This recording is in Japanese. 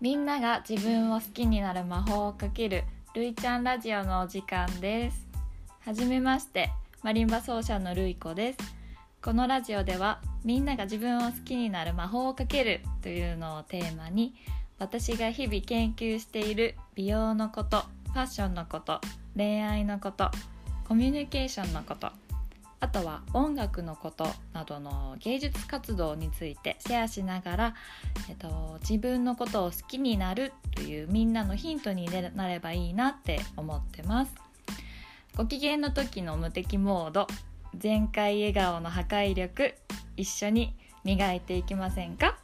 みんなが自分を好きになる魔法をかけるるいちゃんラジオのお時間です。はじめましてマリンバ奏者のるいこです。このラジオではみんなが自分を好きになる魔法をかけるというのをテーマに私が日々研究している美容のことファッションのこと恋愛のことコミュニケーションのことあとは音楽のことなどの芸術活動についてシェアしながら、えっと、自分のことを好きになるというみんなのヒントになればいいなって思ってます。ご機嫌の時の無敵モード全開笑顔の破壊力一緒に磨いていきませんか？